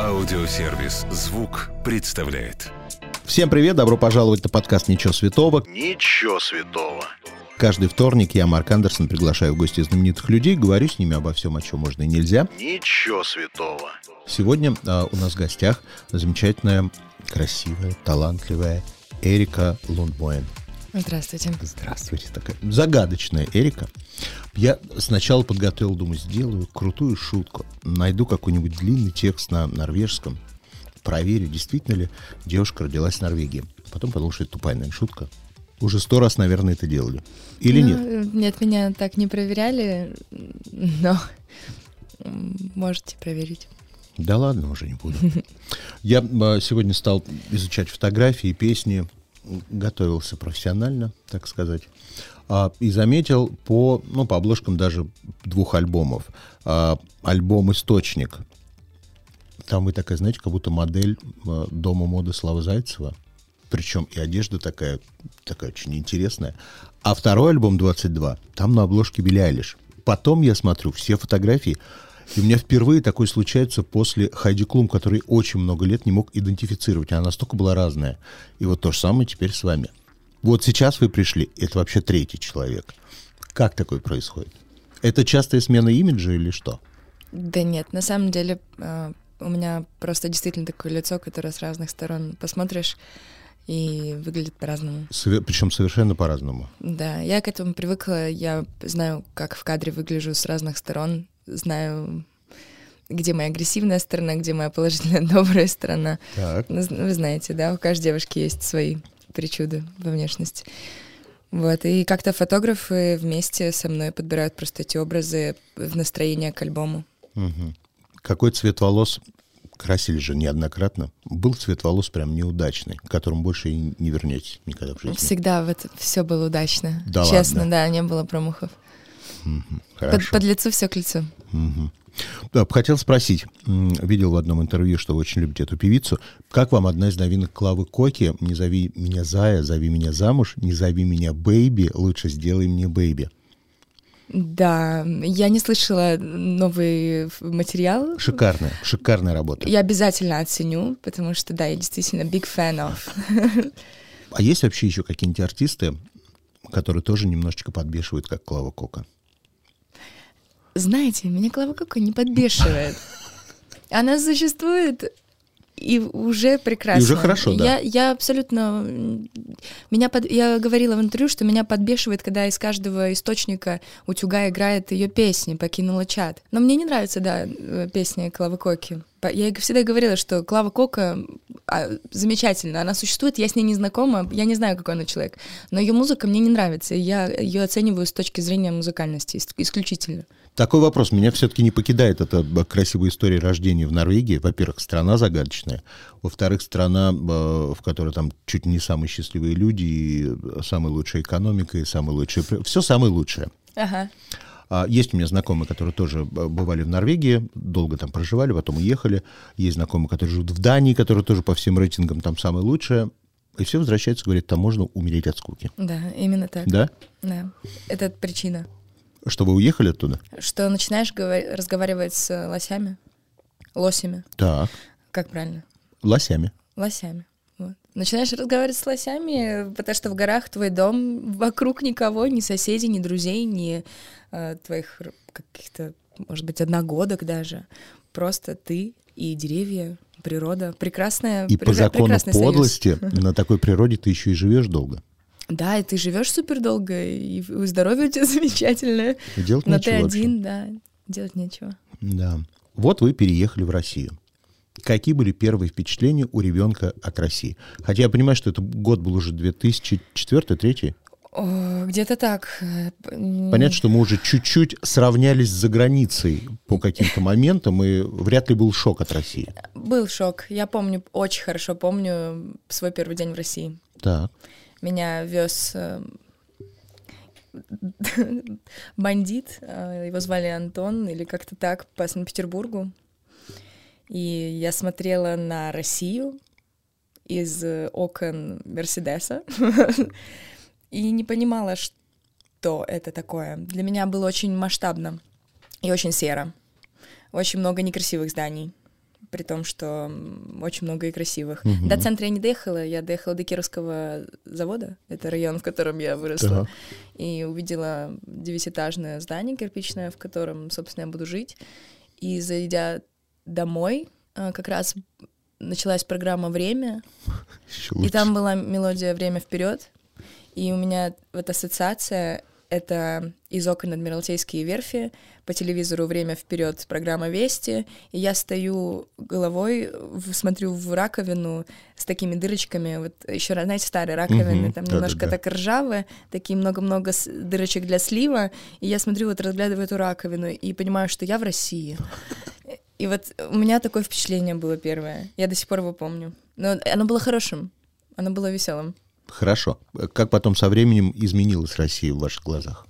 Аудиосервис «Звук» представляет. Всем привет, добро пожаловать на подкаст «Ничего святого». Ничего святого. Каждый вторник я, Марк Андерсон, приглашаю в гости знаменитых людей, говорю с ними обо всем, о чем можно и нельзя. Ничего святого. Сегодня а, у нас в гостях замечательная, красивая, талантливая Эрика Лундбоен. Здравствуйте. Здравствуйте. Такая загадочная Эрика. Я сначала подготовил, думаю, сделаю крутую шутку. Найду какой-нибудь длинный текст на норвежском. Проверю, действительно ли девушка родилась в Норвегии. Потом подумал, что это тупая, наверное, шутка. Уже сто раз, наверное, это делали. Или Ну, нет? Нет, меня так не проверяли, но можете проверить. Да ладно, уже не буду. Я а, сегодня стал изучать фотографии, песни, готовился профессионально, так сказать, а, и заметил по, ну, по обложкам даже двух альбомов. А, альбом «Источник». Там вы такая, знаете, как будто модель а, дома моды Славы Зайцева. Причем и одежда такая, такая очень интересная. А второй альбом «22», там на обложке Билли Айлиш. Потом я смотрю все фотографии, и у меня впервые такое случается после Хайди Клум, который очень много лет не мог идентифицировать. Она настолько была разная. И вот то же самое теперь с вами. Вот сейчас вы пришли, это вообще третий человек. Как такое происходит? Это частая смена имиджа или что? Да нет, на самом деле э, у меня просто действительно такое лицо, которое с разных сторон посмотришь и выглядит по-разному. Причем совершенно по-разному. Да, я к этому привыкла, я знаю, как в кадре выгляжу с разных сторон, знаю, где моя агрессивная сторона, где моя положительная добрая сторона. Так. Ну, Вы знаете, да, у каждой девушки есть свои причуды во внешности. Вот, и как-то фотографы вместе со мной подбирают просто эти образы в настроение к альбому. Мгм. Какой цвет волос красили же неоднократно. Был цвет волос прям неудачный, к которому больше и не вернетесь никогда в жизни. Всегда вот все было удачно. Да Честно, ладно? да, не было промахов. Мгм. Под, Хорошо. под лицу все к лицу. Мгм. Да, хотел спросить, видел в одном интервью, что вы очень любите эту певицу. Как вам одна из новинок Клавы Коки «Не зови меня Зая, зови меня замуж, не зови меня baby, лучше сделай мне baby». Да, я не слышала новый материал. Шикарная, шикарная работа. Я обязательно оценю, потому что, да, я действительно big fan of. А есть вообще еще какие-нибудь артисты, которые тоже немножечко подбешивают, как Клава Кока? Знаете, меня Клава Кока не подбешивает. Она существует и уже прекрасно. И уже хорошо, да. Я, я абсолютно... Меня под- я говорила в интервью, что меня подбешивает, когда из каждого источника утюга играет ее песни «Покинула чат». Но мне не нравится, да, э, песня Клавы Коки. Я всегда говорила, что Клава Кока а, замечательно, она существует, я с ней не знакома, я не знаю, какой она человек, но ее музыка мне не нравится, и я ее оцениваю с точки зрения музыкальности ис- исключительно. Такой вопрос. Меня все-таки не покидает эта б- красивая история рождения в Норвегии. Во-первых, страна загадочная. Во-вторых, страна, э, в которой там чуть не самые счастливые люди, и самая лучшая экономика, и самое лучшее... Все самое лучшее. Ага. А Есть у меня знакомые, которые тоже э, бывали в Норвегии, долго там проживали, потом уехали. Есть знакомые, которые живут в Дании, которые тоже по всем рейтингам там самое лучшее. И все возвращаются, говорят, там можно умереть от скуки. Да, именно так. Да? Да. Это причина. Что вы уехали оттуда? Что начинаешь говор- разговаривать с э, лосями, лосями, Так, как правильно? лосями. Лосями. Вот. Начинаешь разговаривать с лосями, потому что в горах твой дом, вокруг никого, ни соседей, ни друзей, ни э, твоих каких-то, может быть, одногодок даже. Просто ты и деревья, природа. Прекрасная, И по прекра- закону прекрасный союз. подлости на такой природе ты еще и живешь долго. Да, и ты живешь супер долго, и здоровье у тебя замечательное. И делать Но нечего ты вообще. один, да, делать нечего. Да. Вот вы переехали в Россию. Какие были первые впечатления у ребенка от России? Хотя я понимаю, что это год был уже 2004-2003. Где-то так. э, Понятно, что мы уже чуть-чуть сравнялись с заграницей по каким-то моментам, и вряд ли был шок от России. Был шок. Я помню, очень хорошо помню свой первый день в России. Так. Меня вез э, бандит, э, его звали Антон, или как-то так, по Санкт-Петербургу. И я смотрела на Россию из окон Мерседеса и не понимала, что это такое. Для меня было очень масштабно и очень серо. Очень много некрасивых зданий. при том, что очень много и красивых. Угу. До центра я не доехала, я доехала до Кировского завода, это район, в котором я выросла, так. и увидела девятиэтажное здание кирпичное, в котором, собственно, я буду жить. И зайдя домой, э, как раз началась программа «Время», и там была мелодия «Время вперед», и у меня вот ассоциация это из окон Адмиралтейские верфи, по телевизору «Время вперед» программа «Вести», и я стою головой, смотрю в раковину с такими дырочками, вот еще, знаете, старые раковины, там да, немножко да, да. так ржавые, такие много-много дырочек для слива, и я смотрю, вот разглядываю эту раковину и понимаю, что я в России. И вот у меня такое впечатление было первое, я до сих пор его помню. Но оно было хорошим, оно было веселым. Хорошо. Как потом со временем изменилась Россия в ваших глазах?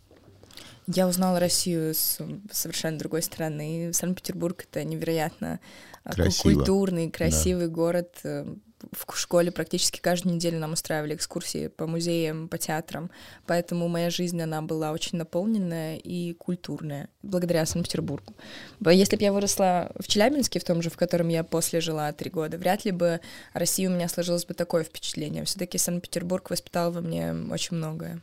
Я узнала Россию с совершенно другой стороны. Санкт-Петербург — это невероятно а, Красиво. культурный, красивый да. город. В школе практически каждую неделю нам устраивали экскурсии по музеям, по театрам, поэтому моя жизнь, она была очень наполненная и культурная, благодаря Санкт-Петербургу. Если бы я выросла в Челябинске, в том же, в котором я после жила три года, вряд ли бы Россия у меня сложилось бы такое впечатление. все таки Санкт-Петербург воспитал во мне очень многое.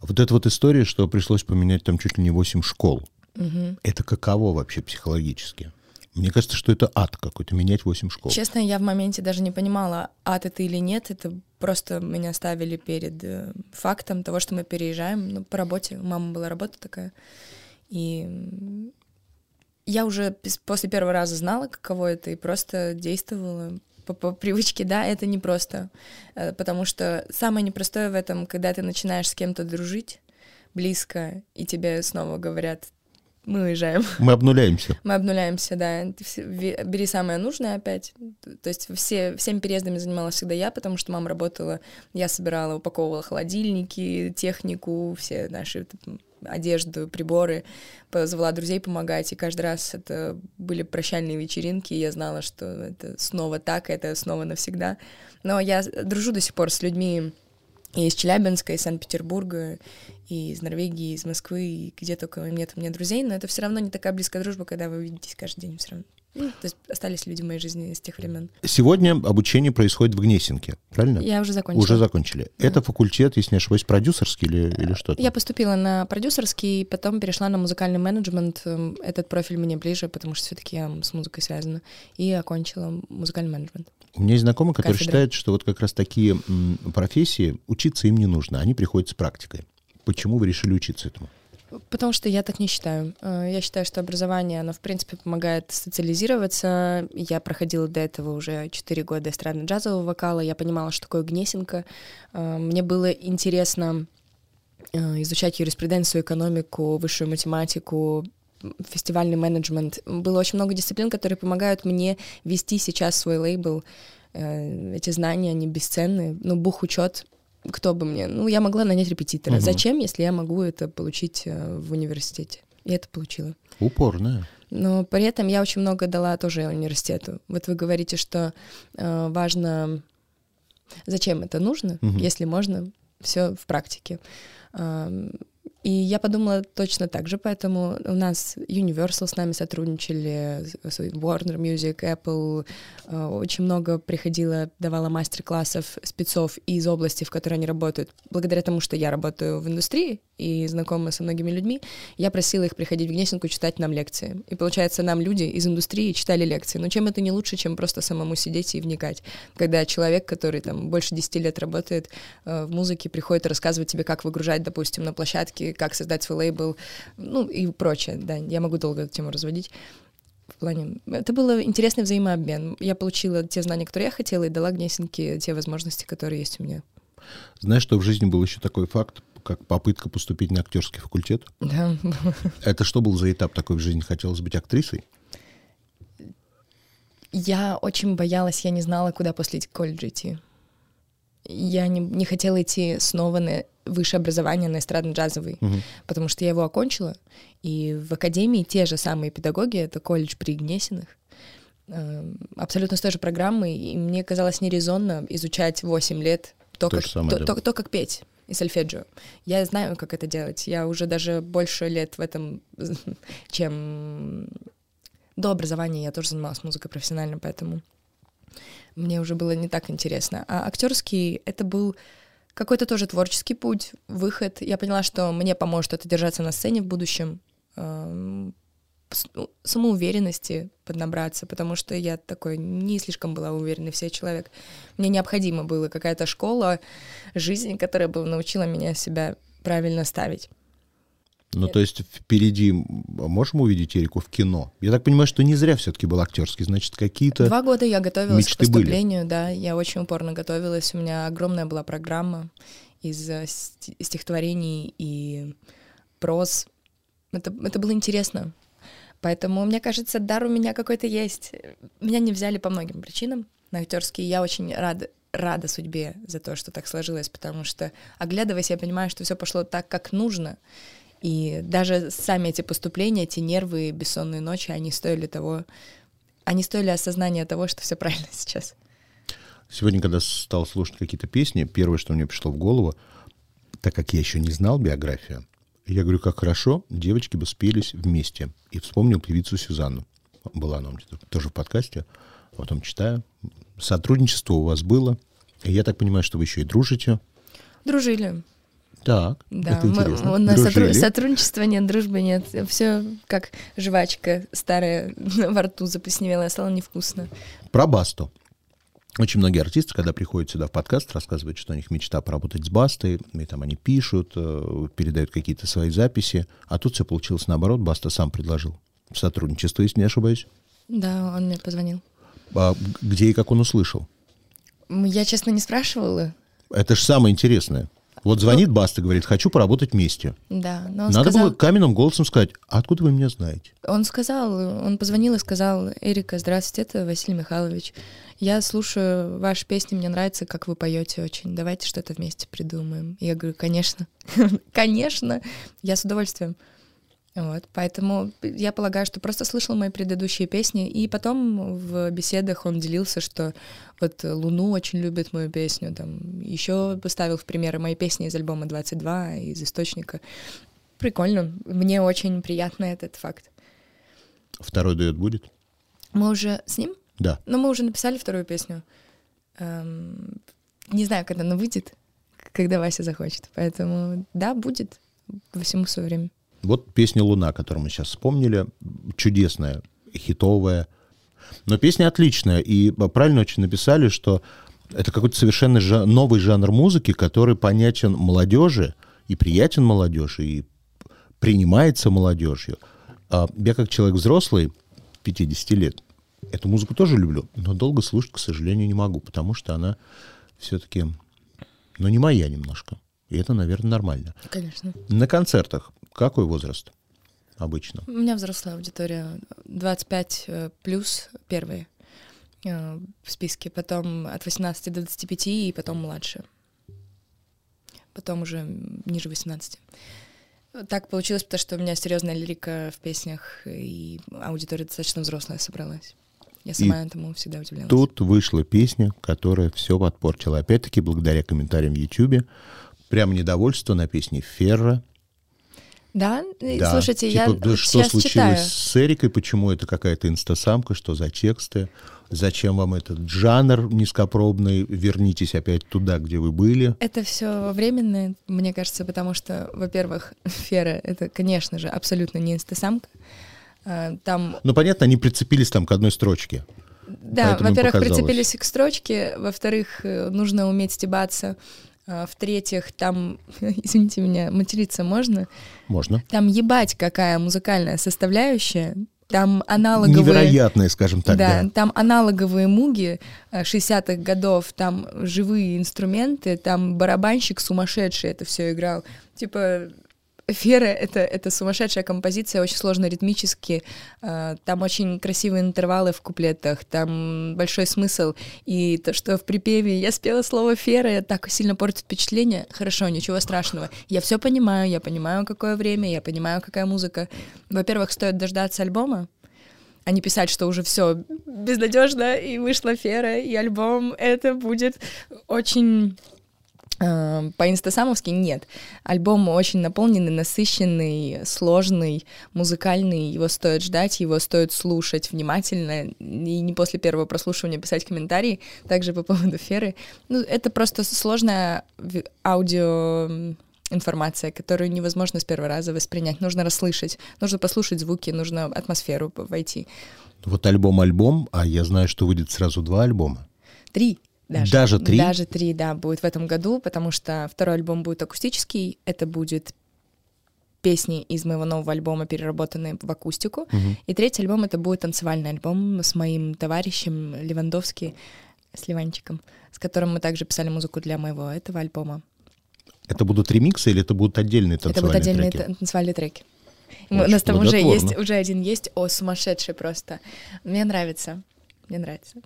А вот эта вот история, что пришлось поменять там чуть ли не 8 школ, угу. это каково вообще психологически? Мне кажется, что это ад какой-то, менять 8 школ. Честно, я в моменте даже не понимала, ад это или нет. Это просто меня ставили перед э, фактом того, что мы переезжаем ну, по работе. У мамы была работа такая. И я уже после первого раза знала, каково это, и просто действовала по, по привычке, да, это непросто. Э, потому что самое непростое в этом, когда ты начинаешь с кем-то дружить близко, и тебе снова говорят, мы уезжаем. Мы обнуляемся. Мы обнуляемся, да. Бери самое нужное опять. То есть все, всеми переездами занималась всегда я, потому что мама работала, я собирала, упаковывала холодильники, технику, все наши одежду, приборы, позвала друзей помогать, и каждый раз это были прощальные вечеринки, и я знала, что это снова так, это снова навсегда. Но я дружу до сих пор с людьми и из Челябинска, из Санкт-Петербурга, и из Норвегии, и из Москвы, и где только нет у меня друзей, но это все равно не такая близкая дружба, когда вы видитесь каждый день все равно. Ну, то есть остались люди в моей жизни с тех времен. Сегодня обучение происходит в Гнесинке, правильно? Я уже закончила. Уже закончили. Да. Это факультет, если не ошибаюсь, продюсерский или, или что-то? Я поступила на продюсерский, потом перешла на музыкальный менеджмент. Эм, этот профиль мне ближе, потому что все-таки я с музыкой связана. И окончила музыкальный менеджмент. У меня есть знакомый, который Кафедра. считает, что вот как раз такие профессии, учиться им не нужно, они приходят с практикой. Почему вы решили учиться этому? Потому что я так не считаю. Э, я считаю, что образование, оно, в принципе, помогает социализироваться. Я проходила до этого уже 4 года эстрадно-джазового вокала. Я понимала, что такое гнесинка. Э, мне было интересно э, изучать юриспруденцию, экономику, высшую математику, фестивальный менеджмент. Было очень много дисциплин, которые помогают мне вести сейчас свой лейбл. Эти знания, они бесценны. Ну, бухучет кто бы мне, ну, я могла нанять репетитора. Угу. Зачем, если я могу это получить э, в университете? И это получила. Упорная. Но при этом я очень много дала тоже университету. Вот вы говорите, что э, важно, зачем это нужно, угу. если можно, все в практике. Э, и я подумала точно так же, поэтому у нас Universal с нами сотрудничали, Warner Music, Apple, э, очень много приходило, давала мастер-классов спецов из области, в которой они работают. Благодаря тому, что я работаю в индустрии и знакома со многими людьми, я просила их приходить в Гнесинку читать нам лекции. И получается, нам люди из индустрии читали лекции. Но чем это не лучше, чем просто самому сидеть и вникать? Когда человек, который там больше 10 лет работает э, в музыке, приходит рассказывать тебе, как выгружать, допустим, на площадке как создать свой лейбл, ну и прочее, да, я могу долго эту тему разводить. В плане... Это был интересный взаимообмен. Я получила те знания, которые я хотела, и дала Гнесинке те возможности, которые есть у меня. Знаешь, что в жизни был еще такой факт, как попытка поступить на актерский факультет? Да. Это что был за этап такой в жизни? Хотелось быть актрисой? Я очень боялась, я не знала, куда после колледжа идти. Я не, не хотела идти снова на высшее образование на эстрадно-джазовый, угу. потому что я его окончила, и в академии те же самые педагоги, это колледж при Гнесиных, эм, абсолютно с той же программой, и мне казалось нерезонно изучать 8 лет то, то, как, самое, то, да. то, то, как петь и сольфеджио. Я знаю, как это делать. Я уже даже больше лет в этом, чем до образования я тоже занималась музыкой профессионально, поэтому мне уже было не так интересно. А актерский это был какой-то тоже творческий путь, выход. Я поняла, что мне поможет это держаться на сцене в будущем, эм, самоуверенности поднабраться, потому что я такой не слишком была уверенный в себе человек. Мне необходимо было какая-то школа жизни, которая бы научила меня себя правильно ставить. Ну, то есть впереди можем увидеть Эрику в кино? Я так понимаю, что не зря все-таки был актерский, значит, какие-то Два года я готовилась к поступлению, были. да, я очень упорно готовилась, у меня огромная была программа из э, стихотворений и проз. Это, это было интересно. Поэтому, мне кажется, дар у меня какой-то есть. Меня не взяли по многим причинам на актерский. Я очень рада, рада судьбе за то, что так сложилось, потому что, оглядываясь, я понимаю, что все пошло так, как нужно. И даже сами эти поступления, эти нервы, бессонные ночи, они стоили того, они стоили осознания того, что все правильно сейчас. Сегодня, когда стал слушать какие-то песни, первое, что мне пришло в голову, так как я еще не знал биографию, я говорю, как хорошо, девочки бы спелись вместе. И вспомнил певицу Сюзанну. Была она тоже в подкасте. Потом читаю. Сотрудничество у вас было. И я так понимаю, что вы еще и дружите. Дружили. Так, да, это интересно. Мы, у нас сотру- сотрудничества нет, дружбы нет. Все как жвачка старая во рту заплесневелая, стало невкусно. Про Басту. Очень многие артисты, когда приходят сюда в подкаст, рассказывают, что у них мечта поработать с Бастой, и там они пишут, э, передают какие-то свои записи, а тут все получилось наоборот, Баста сам предложил сотрудничество, если не ошибаюсь. Да, он мне позвонил. А где и как он услышал? Я, честно, не спрашивала. Это же самое интересное. Вот звонит ну, Баста, говорит, хочу поработать вместе. Да, но Надо сказал... было каменным голосом сказать, откуда вы меня знаете? Он сказал, он позвонил и сказал, Эрика, здравствуйте, это Василий Михайлович. Я слушаю ваши песни, мне нравится, как вы поете очень. Давайте что-то вместе придумаем. Я говорю, конечно, конечно, я с удовольствием. Вот, поэтому я полагаю, что просто слышал мои предыдущие песни, и потом в беседах он делился, что вот Луну очень любит мою песню, там еще поставил в примеры мои песни из альбома 22, из Источника. Прикольно, мне очень приятно этот факт. Второй дуэт будет? Мы уже с ним? Да. Но мы уже написали вторую песню. Эм, не знаю, когда она выйдет, когда Вася захочет. Поэтому да, будет во всему свое время. Вот песня «Луна», которую мы сейчас вспомнили, чудесная, хитовая. Но песня отличная, и правильно очень написали, что это какой-то совершенно жа- новый жанр музыки, который понятен молодежи и приятен молодежи, и принимается молодежью. А я как человек взрослый, 50 лет, эту музыку тоже люблю, но долго слушать, к сожалению, не могу, потому что она все-таки, ну, не моя немножко. И это, наверное, нормально. Конечно. На концертах какой возраст обычно? У меня взрослая аудитория, 25 э, плюс первые э, в списке, потом от 18 до 25 и потом младше. Потом уже ниже 18. Так получилось, потому что у меня серьезная лирика в песнях, и аудитория достаточно взрослая собралась. Я сама и этому всегда удивлялась. Тут вышла песня, которая все подпортила. Опять-таки, благодаря комментариям в Ютубе. Прям недовольство на песне Ферра. Да? да. Слушайте, типа, я да, что случилось читаю. с Эрикой, почему это какая-то инстасамка, что за тексты, зачем вам этот жанр низкопробный, вернитесь опять туда, где вы были. Это все временное, мне кажется, потому что, во-первых, Фера — это, конечно же, абсолютно не инстасамка. А, там... Ну, понятно, они прицепились там к одной строчке. Да, во-первых, прицепились к строчке, во-вторых, э, нужно уметь стебаться, в-третьих, там, извините меня, материться можно? Можно. Там ебать какая музыкальная составляющая, там аналоговые... Невероятные, скажем так, да. да. там аналоговые муги 60-х годов, там живые инструменты, там барабанщик сумасшедший это все играл. Типа, Фера — это, это сумасшедшая композиция, очень сложно ритмически, э, там очень красивые интервалы в куплетах, там большой смысл, и то, что в припеве я спела слово «фера», так сильно портит впечатление, хорошо, ничего страшного. Я все понимаю, я понимаю, какое время, я понимаю, какая музыка. Во-первых, стоит дождаться альбома, а не писать, что уже все безнадежно, и вышла «фера», и альбом, это будет очень По-инстасамовски нет. Альбом очень наполненный, насыщенный, сложный, музыкальный. Его стоит ждать, его стоит слушать внимательно. И не после первого прослушивания писать комментарии. Также по поводу Феры. Ну, это просто сложная аудио информация, которую невозможно с первого раза воспринять. Нужно расслышать, нужно послушать звуки, нужно атмосферу войти. Вот альбом-альбом, а я знаю, что выйдет сразу два альбома. Три. Даже. Даже три? Даже три, да, будет в этом году, потому что второй альбом будет акустический, это будет песни из моего нового альбома, переработанные в акустику. И третий альбом это будет танцевальный альбом с моим товарищем Левандовски, с Ливанчиком, с которым мы также писали музыку для моего этого альбома. Это будут ремиксы или это будут отдельные это будут танцевальные отдельные треки? та- танцевальные треки. Мы- У Очень нас там уже есть, уже один есть, о, сумасшедший просто. Мне нравится, мне нравится.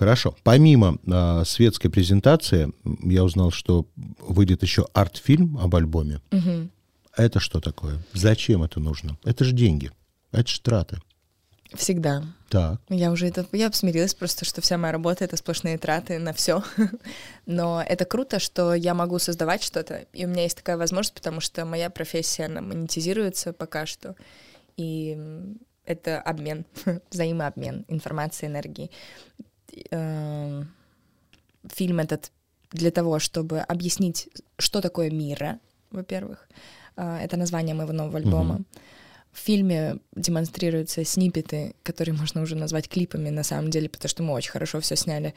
Хорошо. Помимо а, светской презентации, я узнал, что выйдет еще арт-фильм об альбоме. Мгм. Это что такое? Зачем это нужно? Это же деньги. Это же траты. Всегда. Так. Я уже это, я смирилась просто, что вся моя работа это сплошные траты на все. Но это круто, что я могу создавать что-то, и у меня есть такая возможность, потому что моя профессия она монетизируется пока что, и это обмен, взаимообмен информацией, энергией. Эм, Фильм этот для того, чтобы объяснить, что такое мира, во-первых. А, Это название моего нового альбома. В фильме демонстрируются снипеты, которые можно уже назвать клипами на самом деле, потому что мы очень хорошо все сняли.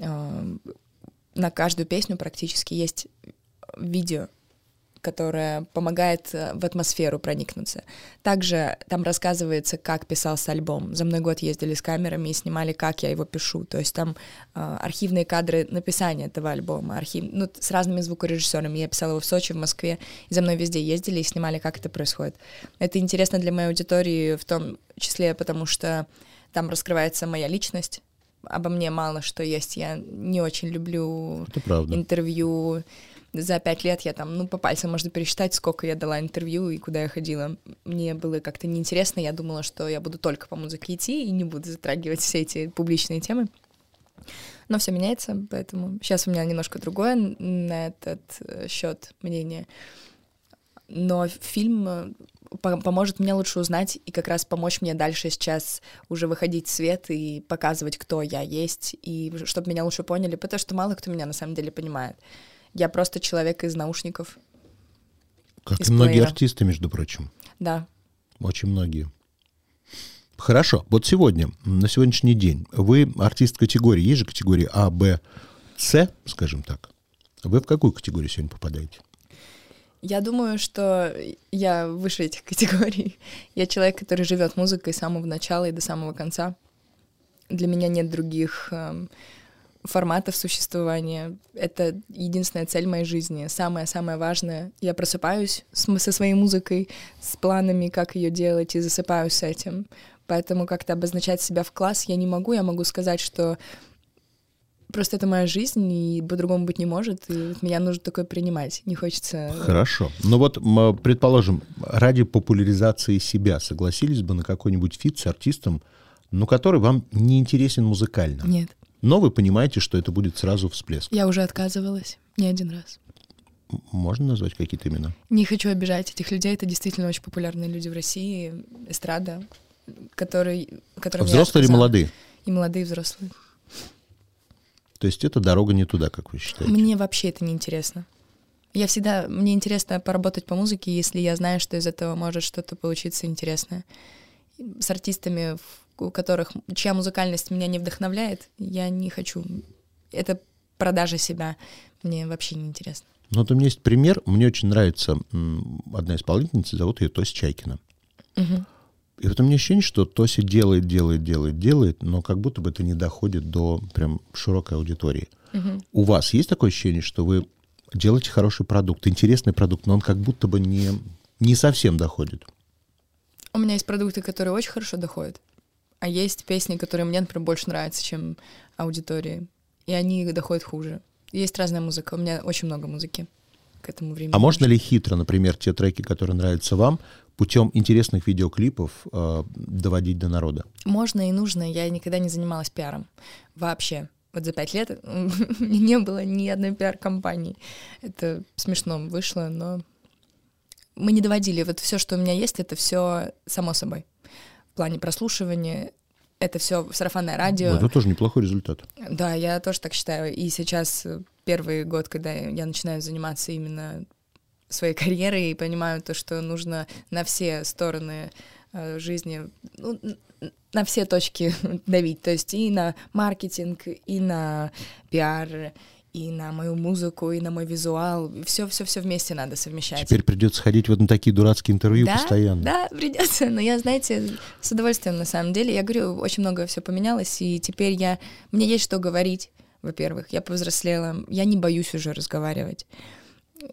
А, На каждую песню практически есть видео, которое помогает э, в атмосферу проникнуться. Также там рассказывается, как писался альбом. За мной год ездили с камерами и снимали, как я его пишу. То есть там э, архивные кадры написания этого альбома, архив, ну, с разными звукорежиссерами. Я писала его в Сочи, в Москве, и за мной везде ездили и снимали, как это происходит. Это интересно для моей аудитории в том числе, потому что там раскрывается моя личность. Обо мне мало что есть. Я не очень люблю интервью. За пять лет я там, ну, по пальцам можно пересчитать, сколько я дала интервью и куда я ходила. Мне было как-то неинтересно, я думала, что я буду только по музыке идти и не буду затрагивать все эти публичные темы. Но все меняется, поэтому сейчас у меня немножко другое на этот э, счет мнение. Но фильм э, по- поможет мне лучше узнать и как раз помочь мне дальше сейчас уже выходить в свет и показывать, кто я есть, и чтобы меня лучше поняли, потому что мало кто меня на самом деле понимает. Я просто человек из наушников. Как из и многие плеера. артисты, между прочим. Да. Очень многие. Хорошо. Вот сегодня, на сегодняшний день, вы артист категории, есть же категории А, Б, С, скажем так. Вы в какую категорию сегодня попадаете? Я думаю, что я выше этих категорий. Я человек, который живет музыкой с самого начала и до самого конца. Для меня нет других эм, форматов существования. Это единственная цель моей жизни. Самое-самое важное. Я просыпаюсь с со своей музыкой, с планами, как ее делать, и засыпаю с этим. Поэтому как-то обозначать себя в класс я не могу. Я могу сказать, что просто это моя жизнь, и по-другому быть не может, и вот меня нужно такое принимать. Не хочется... Хорошо. Ну вот, предположим, ради популяризации себя согласились бы на какой-нибудь фит с артистом, ну, который вам не интересен музыкально. Нет. Но вы понимаете, что это будет сразу всплеск. Я уже отказывалась не один раз. Можно назвать какие-то имена? Не хочу обижать этих людей. Это действительно очень популярные люди в России, эстрада, которые, которым я Взрослые или молодые? И молодые, и взрослые. То есть это дорога не туда, как вы считаете? Мне вообще это не интересно. Я всегда... Мне интересно поработать по музыке, если я знаю, что из этого может что-то получиться интересное. С артистами, в- у которых... чья музыкальность меня не вдохновляет, я не хочу. Это продажа себя. Мне вообще не интересно. Ну, вот у меня есть пример. Мне очень нравится одна исполнительница, зовут ее Тося Чайкина. Мгм. И вот у меня ощущение, что Тося делает, делает, делает, делает, но как будто бы это не доходит до прям широкой аудитории. Мгм. У вас есть такое ощущение, что вы делаете хороший продукт, интересный продукт, но он как будто бы не, не совсем доходит? У меня есть продукты, которые очень хорошо доходят, а есть песни, которые мне, например, больше нравятся, чем аудитории, и они доходят хуже. Есть разная музыка, у меня очень много музыки к этому времени. А можно ли хитро, например, те треки, которые нравятся вам, путем интересных видеоклипов э, доводить до народа? Можно и нужно. Я никогда не занималась пиаром. Вообще. Вот за пять лет не было ни одной пиар-компании. Это смешно вышло, но мы не доводили. Вот все, что у меня есть, это все само собой. В плане прослушивания это все сарафанное радио. Это тоже неплохой результат. Да, я тоже так считаю. И сейчас э, первый год, когда я начинаю заниматься именно своей карьерой и понимаю то, что нужно на все стороны э, жизни, ну, на все точки давить, то есть и на маркетинг, и на пиар, и на мою музыку, и на мой визуал. Все, все, все вместе надо совмещать. Теперь придется ходить вот на такие дурацкие интервью да, постоянно. Да, придется. Но я, знаете, с удовольствием на самом деле. Я говорю, очень много все поменялось, и теперь я мне есть что говорить. Во-первых, я повзрослела, я не боюсь уже разговаривать.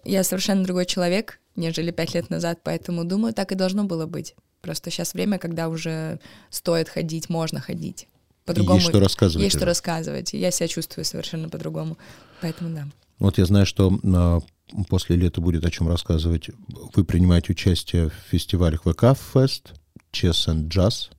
Я совершенно другой человек, нежели пять лет назад, поэтому думаю, так и должно было быть. Просто сейчас время, когда уже стоит ходить, можно ходить по-другому. Есть что рассказывать. Есть что рассказывать. Я себя чувствую совершенно по-другому. Поэтому да. Вот я знаю, что а, после лета будет о чем рассказывать. Вы принимаете участие в фестивалях ВК Фест, Chess and Jazz.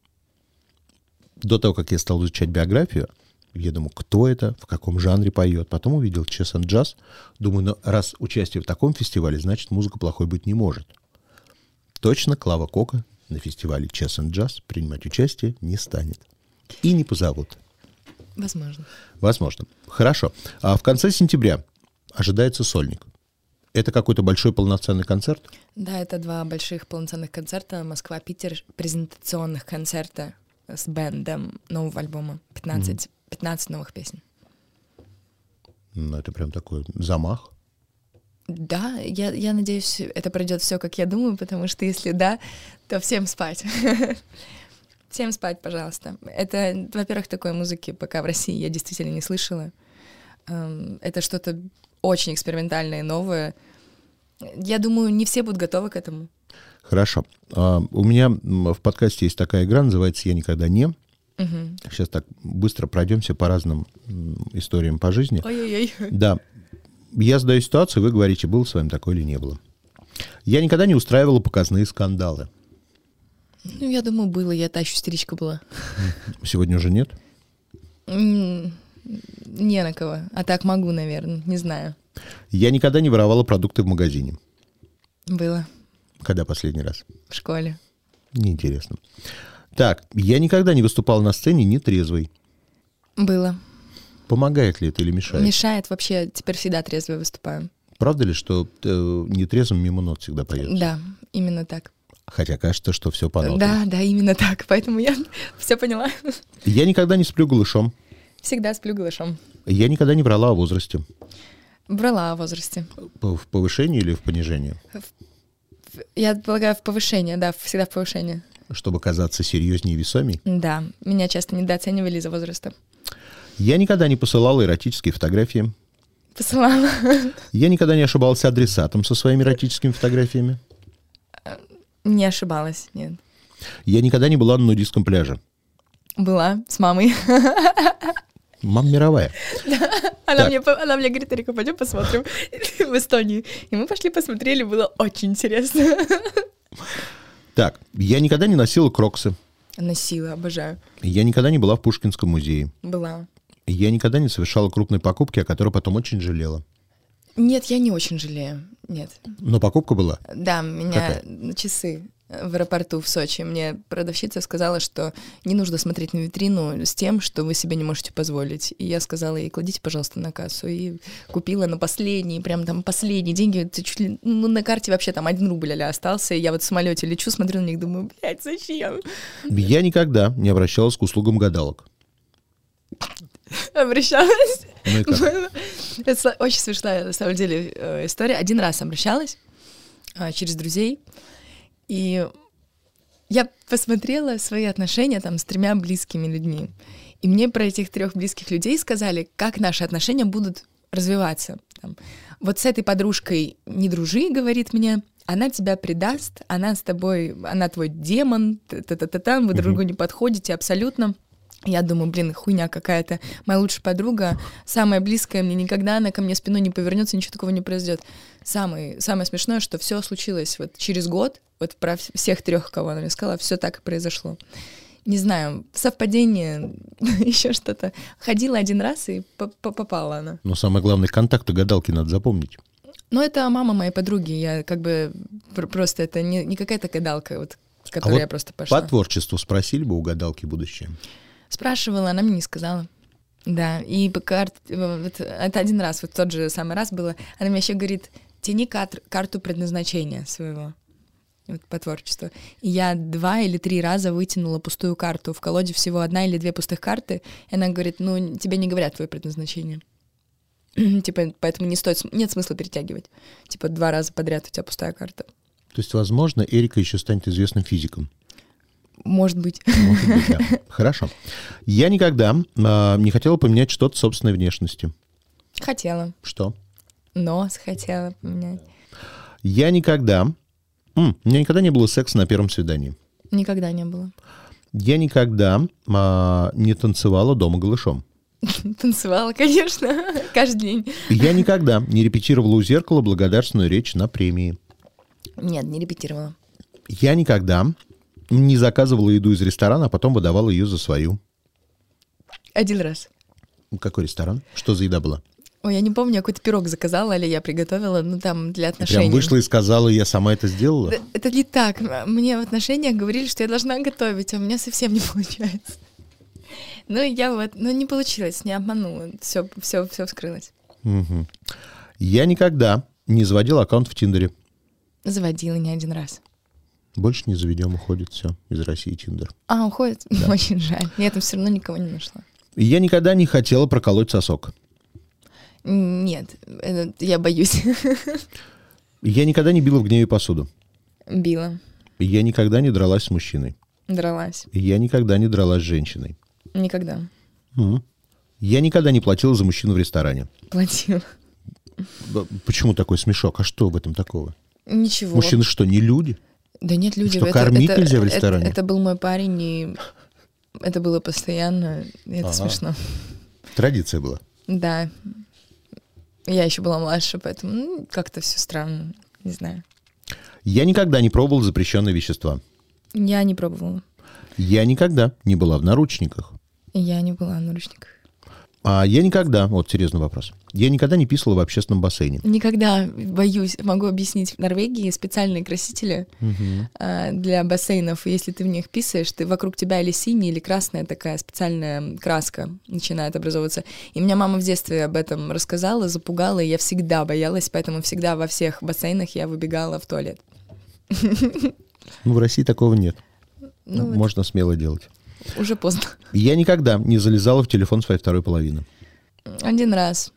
До того, как я стал изучать биографию, я думаю, кто это, в каком жанре поет. Потом увидел Chess and Jazz. Думаю, ну, раз участие в таком фестивале, значит, музыка плохой быть не может. Точно Клава Кока на фестивале Chess and Jazz принимать участие не станет и не позовут. Возможно. Возможно. Хорошо. А в конце сентября ожидается сольник. Это какой-то большой полноценный концерт? Да, это два больших полноценных концерта. Москва-Питер, презентационных концерта с бендом нового альбома. 15, mm 15 новых песен. Ну, это прям такой замах. Да, я, я надеюсь, это пройдет все, как я думаю, потому что если да, то всем спать. Всем спать, пожалуйста. Это, во-первых, такой музыки пока в России я действительно не слышала. Эм, это что-то очень экспериментальное, новое. Я думаю, не все будут готовы к этому. Хорошо. А, у меня в подкасте есть такая игра, называется «Я никогда не». Угу. Сейчас так быстро пройдемся по разным историям по жизни. Ой-ой-ой. Да. Я задаю ситуацию, вы говорите, было с вами такое или не было. Я никогда не устраивала показные скандалы. Ну, я думаю, было. Я та еще истеричка была. Сегодня уже нет? Не на кого. А так могу, наверное. Не знаю. Я никогда не воровала продукты в магазине. Было. Когда последний раз? В школе. Неинтересно. Так, я никогда не выступал на сцене нетрезвый. Было. Помогает ли это или мешает? Мешает вообще. Теперь всегда трезвый выступаю. Правда ли, что э, нетрезвым мимо нот всегда поет? Да, именно так. Хотя кажется, что все по нотам. Да, да, именно так. Поэтому я все поняла. Я никогда не сплю голышом. Всегда сплю голышом. Я никогда не врала о возрасте. Брала о возрасте. В повышении или в понижении? Я полагаю, в повышение, да, всегда в повышение. Чтобы казаться серьезнее и весомей? Да, меня часто недооценивали из-за возраста. Я никогда не посылала эротические фотографии. Посылала. Я никогда не ошибался адресатом со своими эротическими фотографиями. Не ошибалась, нет. Я никогда не была на нудистском пляже. Была с мамой. Мама мировая. Она мне, она мне говорит, Рика, пойдем посмотрим в Эстонию. И мы пошли посмотрели, было очень интересно. Так, я никогда не носила кроксы. Носила, обожаю. Я никогда не была в Пушкинском музее. Была. Я никогда не совершала крупной покупки, о которой потом очень жалела. Нет, я не очень жалею. Нет. Но покупка была? Да, меня Какая? часы в аэропорту в Сочи. Мне продавщица сказала, что не нужно смотреть на витрину с тем, что вы себе не можете позволить. И я сказала ей, кладите, пожалуйста, на кассу. И купила на последние, прям там последние деньги. Чуть ли, ну, на карте вообще там один рубль а остался. И я вот в самолете лечу, смотрю на них, думаю, блядь, зачем? Я никогда не обращалась к услугам гадалок. Обращалась. Ну и как? Это очень смешная, на самом деле, э, история. Один раз обращалась а, через друзей, и я посмотрела свои отношения там с тремя близкими людьми. И мне про этих трех близких людей сказали, как наши отношения будут развиваться. Там, вот с этой подружкой не дружи, говорит мне, она тебя предаст, она с тобой, она твой демон, та-та-та-та, вы друг другу не подходите абсолютно. Я думаю, блин, хуйня какая-то. Моя лучшая подруга, самая близкая мне, никогда она ко мне спиной не повернется, ничего такого не произойдет. Самое, самое смешное, что все случилось вот через год, вот про всех трех, кого она мне сказала, все так и произошло. Не знаю, совпадение, еще что-то. Ходила один раз и по- по- попала она. Но самое главное, контакты гадалки надо запомнить. Но это мама моей подруги, я как бы пр- просто это не, не какая-то гадалка, вот, с которой а вот я просто пошла. по творчеству спросили бы у гадалки будущее. Спрашивала, она мне не сказала. Да, и карт, вот это один раз, вот тот же самый раз было. Она мне еще говорит, тяни кар- карту предназначения своего вот, по творчеству. И я два или три раза вытянула пустую карту. В колоде всего одна или две пустых карты. И она говорит, ну, тебе не говорят твое предназначение. типа, поэтому не стоит, нет смысла перетягивать. Типа, два раза подряд у тебя пустая карта. То есть, возможно, Эрика еще станет известным физиком. Может быть. Может быть, да. Хорошо. Я никогда а, не хотела поменять что-то собственной внешности. Хотела. Что? Нос хотела поменять. Я никогда... М, у меня никогда не было секса на первом свидании. Никогда не было. Я никогда а, не танцевала дома голышом. Танцевала, конечно, каждый день. Я никогда не репетировала у зеркала благодарственную речь на премии. Нет, не репетировала. Я никогда не заказывала еду из ресторана, а потом выдавала ее за свою. Один раз. Какой ресторан? Что за еда была? Ой, я не помню, я какой-то пирог заказала или я приготовила, ну там для отношений. Прям вышла и сказала, я сама это сделала? Да, Это не так. Мне в отношениях говорили, что я должна готовить, а у меня совсем не получается. Ну, я вот, ну, не получилось, не обманула. Все, все, все вскрылось. Мгм. Я никогда не заводил аккаунт в Тиндере. Заводила не один раз. Больше не заведем, уходит все из России Тиндер. А, уходит? Очень жаль. Я там все равно никого не нашла. Я никогда не хотела проколоть сосок. Нет, это я боюсь. Я никогда не била в гневе посуду. Била, Я никогда не дралась с мужчиной. дралась. Я никогда не дралась с женщиной. Никогда. Мгм. Я никогда не платила за мужчину в ресторане. Платила. Почему такой смешок? А что в этом такого? Ничего. Мужчины что, не люди? Да нет, люди... Что, это- кормить это- нельзя в это- ресторане? Это, был мой парень, и это было постоянно. и это Ага. смешно. Традиция была. Да. Я еще была младше, поэтому ну, как-то все странно. Не знаю. Я никогда не пробовал запрещенные вещества. Я не пробовала. Я никогда не была в наручниках. Я не была в наручниках. А я никогда, вот серьезный вопрос, я никогда не писала в общественном бассейне. Никогда, боюсь, могу объяснить, в Норвегии специальные красители а, для бассейнов, если ты в них писаешь, ты вокруг тебя или синяя, или красная такая специальная краска начинает образовываться. И меня мама в детстве об этом рассказала, запугала, и я всегда боялась, поэтому всегда во всех бассейнах я выбегала в туалет. Ну, в России такого нет. Ну, вот Можно смело делать. Уже поздно. Я никогда не залезала в телефон своей второй половины. Один раз.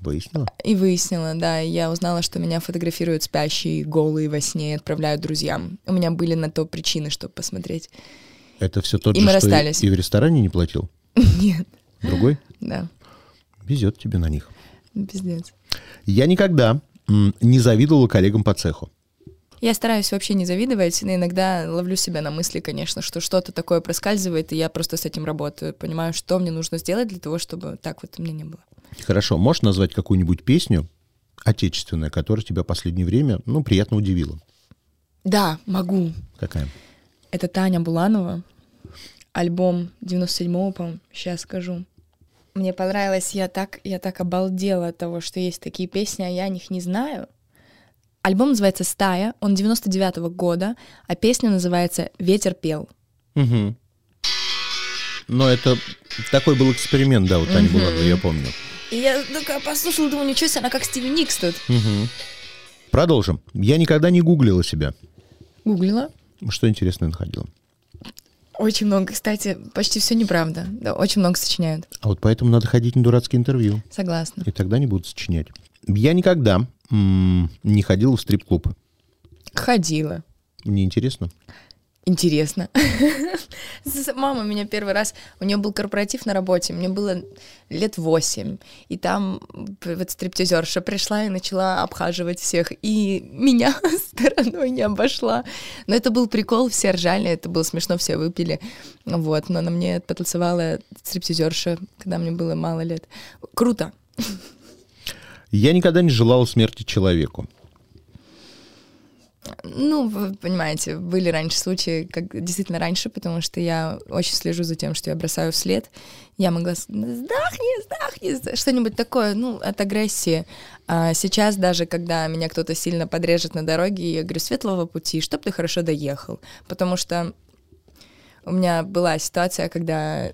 Выяснила? И выяснила, да, я узнала, что меня фотографируют спящие, голые во сне и отправляют друзьям. У меня были на то причины, чтобы посмотреть. Это все тот И же, мы что и- расстались. и в ресторане не платил? Нет, Другой? да, Везет тебе на них. пиздец. Я никогда не завидовала коллегам по цеху. Я стараюсь вообще не завидовать, но иногда ловлю себя на мысли, конечно, что что-то такое проскальзывает, и я просто с этим работаю. Понимаю, что мне нужно сделать для того, чтобы так вот у меня не было. Хорошо, можешь назвать какую-нибудь песню отечественную, которая тебя в последнее время, ну, приятно удивила? Да, могу. Какая? Это Таня Буланова, альбом 97-го, по-моему, сейчас скажу. Мне понравилось, я так, я так обалдела от того, что есть такие песни, а я о них не знаю. Альбом называется «Стая», он 99-го года, а песня называется «Ветер пел». Угу. Но это такой был эксперимент, да, вот Таня Буланова, я помню. И я такая послушала, думаю, ничего себе, она как Стиви Никс тут. Мгм. Продолжим. Я никогда не гуглила себя. Гуглила. Что интересное находила. Очень много, кстати, почти все неправда. Да, очень много сочиняют. А вот поэтому надо ходить на дурацкие интервью. Согласна. И тогда не будут сочинять. Я никогда м, не ходила в стрип-клуб. Ходила. Мне интересно. Интересно. Мама меня первый раз, у нее был корпоратив на работе, мне было лет восемь, и там вот стриптизерша пришла и начала обхаживать всех, и меня стороной не обошла. Но это был прикол, все ржали, это было смешно, все выпили, вот, но на мне потанцевала стриптизерша, когда мне было мало лет. Круто. Я никогда не желала смерти человеку. Ну, вы понимаете, были раньше случаи, как действительно раньше, потому что я очень слежу за тем, что я бросаю вслед. Я могла сдохни, сдохни, что-нибудь такое, ну, от агрессии. А сейчас даже, когда меня кто-то сильно подрежет на дороге, я говорю, светлого пути, чтоб ты хорошо доехал. Потому что у меня была ситуация, когда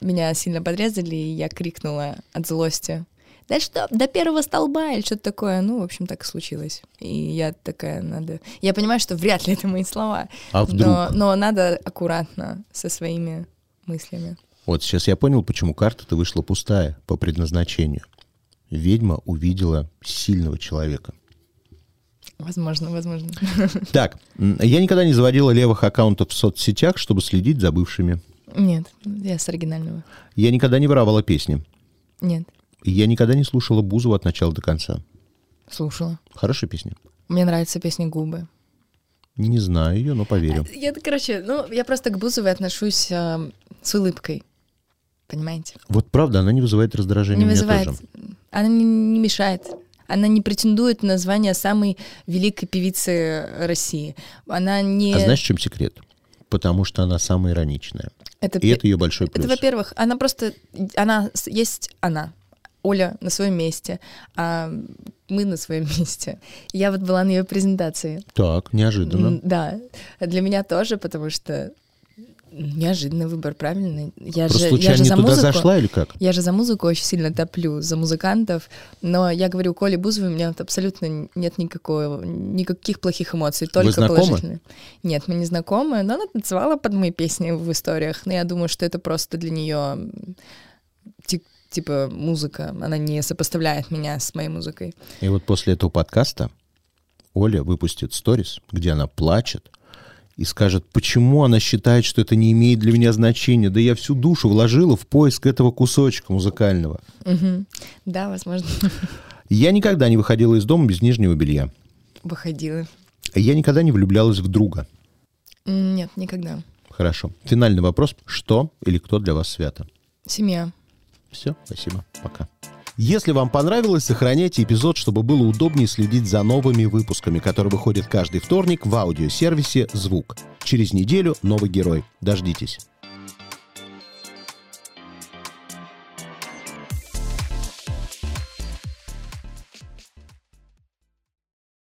меня сильно подрезали, и я крикнула от злости. Да что, до первого столба или что-то такое. Ну, в общем, так и случилось. И я такая, надо... Я понимаю, что вряд ли это мои слова. А вдруг? Но, но надо аккуратно со своими мыслями. Вот сейчас я понял, почему карта-то вышла пустая по предназначению. Ведьма увидела сильного человека. Возможно, возможно. Так, я никогда не заводила левых аккаунтов в соцсетях, чтобы следить за бывшими. Нет, я с оригинального. Я никогда не воровала песни. Нет, я никогда не слушала Бузову от начала до конца. слушала. Хорошая песня. Мне нравится песня «Губы». Не знаю ее, но поверю. Я, короче, ну, я просто к Бузовой отношусь э, с улыбкой. Понимаете? Вот правда, она не вызывает раздражения не вызывает. тоже. Она мне не мешает. Она не претендует на звание самой великой певицы России. Она не... А знаешь, в чем секрет? Потому что она самая ироничная. это, И это ее большой это, плюс. во-первых, она просто... Она есть она. Оля на своем месте, а мы на своем месте. Я вот была на ее презентации. Так, неожиданно. Да, для меня тоже, потому что неожиданный выбор, правильно? Я Просто же, я же за туда музыку. зашла или как? Я же за музыку очень сильно топлю, за музыкантов, но я говорю, Коле Бузовой у меня вот абсолютно нет никакого, никаких плохих эмоций, только знакомы? положительные. Нет, мы не знакомы, но она танцевала под мои песни в историях, но я думаю, что это просто для нее типа музыка, она не сопоставляет меня с моей музыкой. И вот после этого подкаста Оля выпустит сторис, где она плачет и скажет, почему она считает, что это не имеет для меня значения. Да я всю душу вложила в поиск этого кусочка музыкального. Мгм. Да, возможно, Я никогда не выходила из дома без нижнего белья. выходила. Я никогда не влюблялась в друга. Нет, никогда. Хорошо. Финальный вопрос. Что или кто для вас свято? Семья. Все, спасибо. Пока. Если вам понравилось, сохраняйте эпизод, чтобы было удобнее следить за новыми выпусками, которые выходят каждый вторник в аудиосервисе «Звук». Через неделю новый герой. Дождитесь.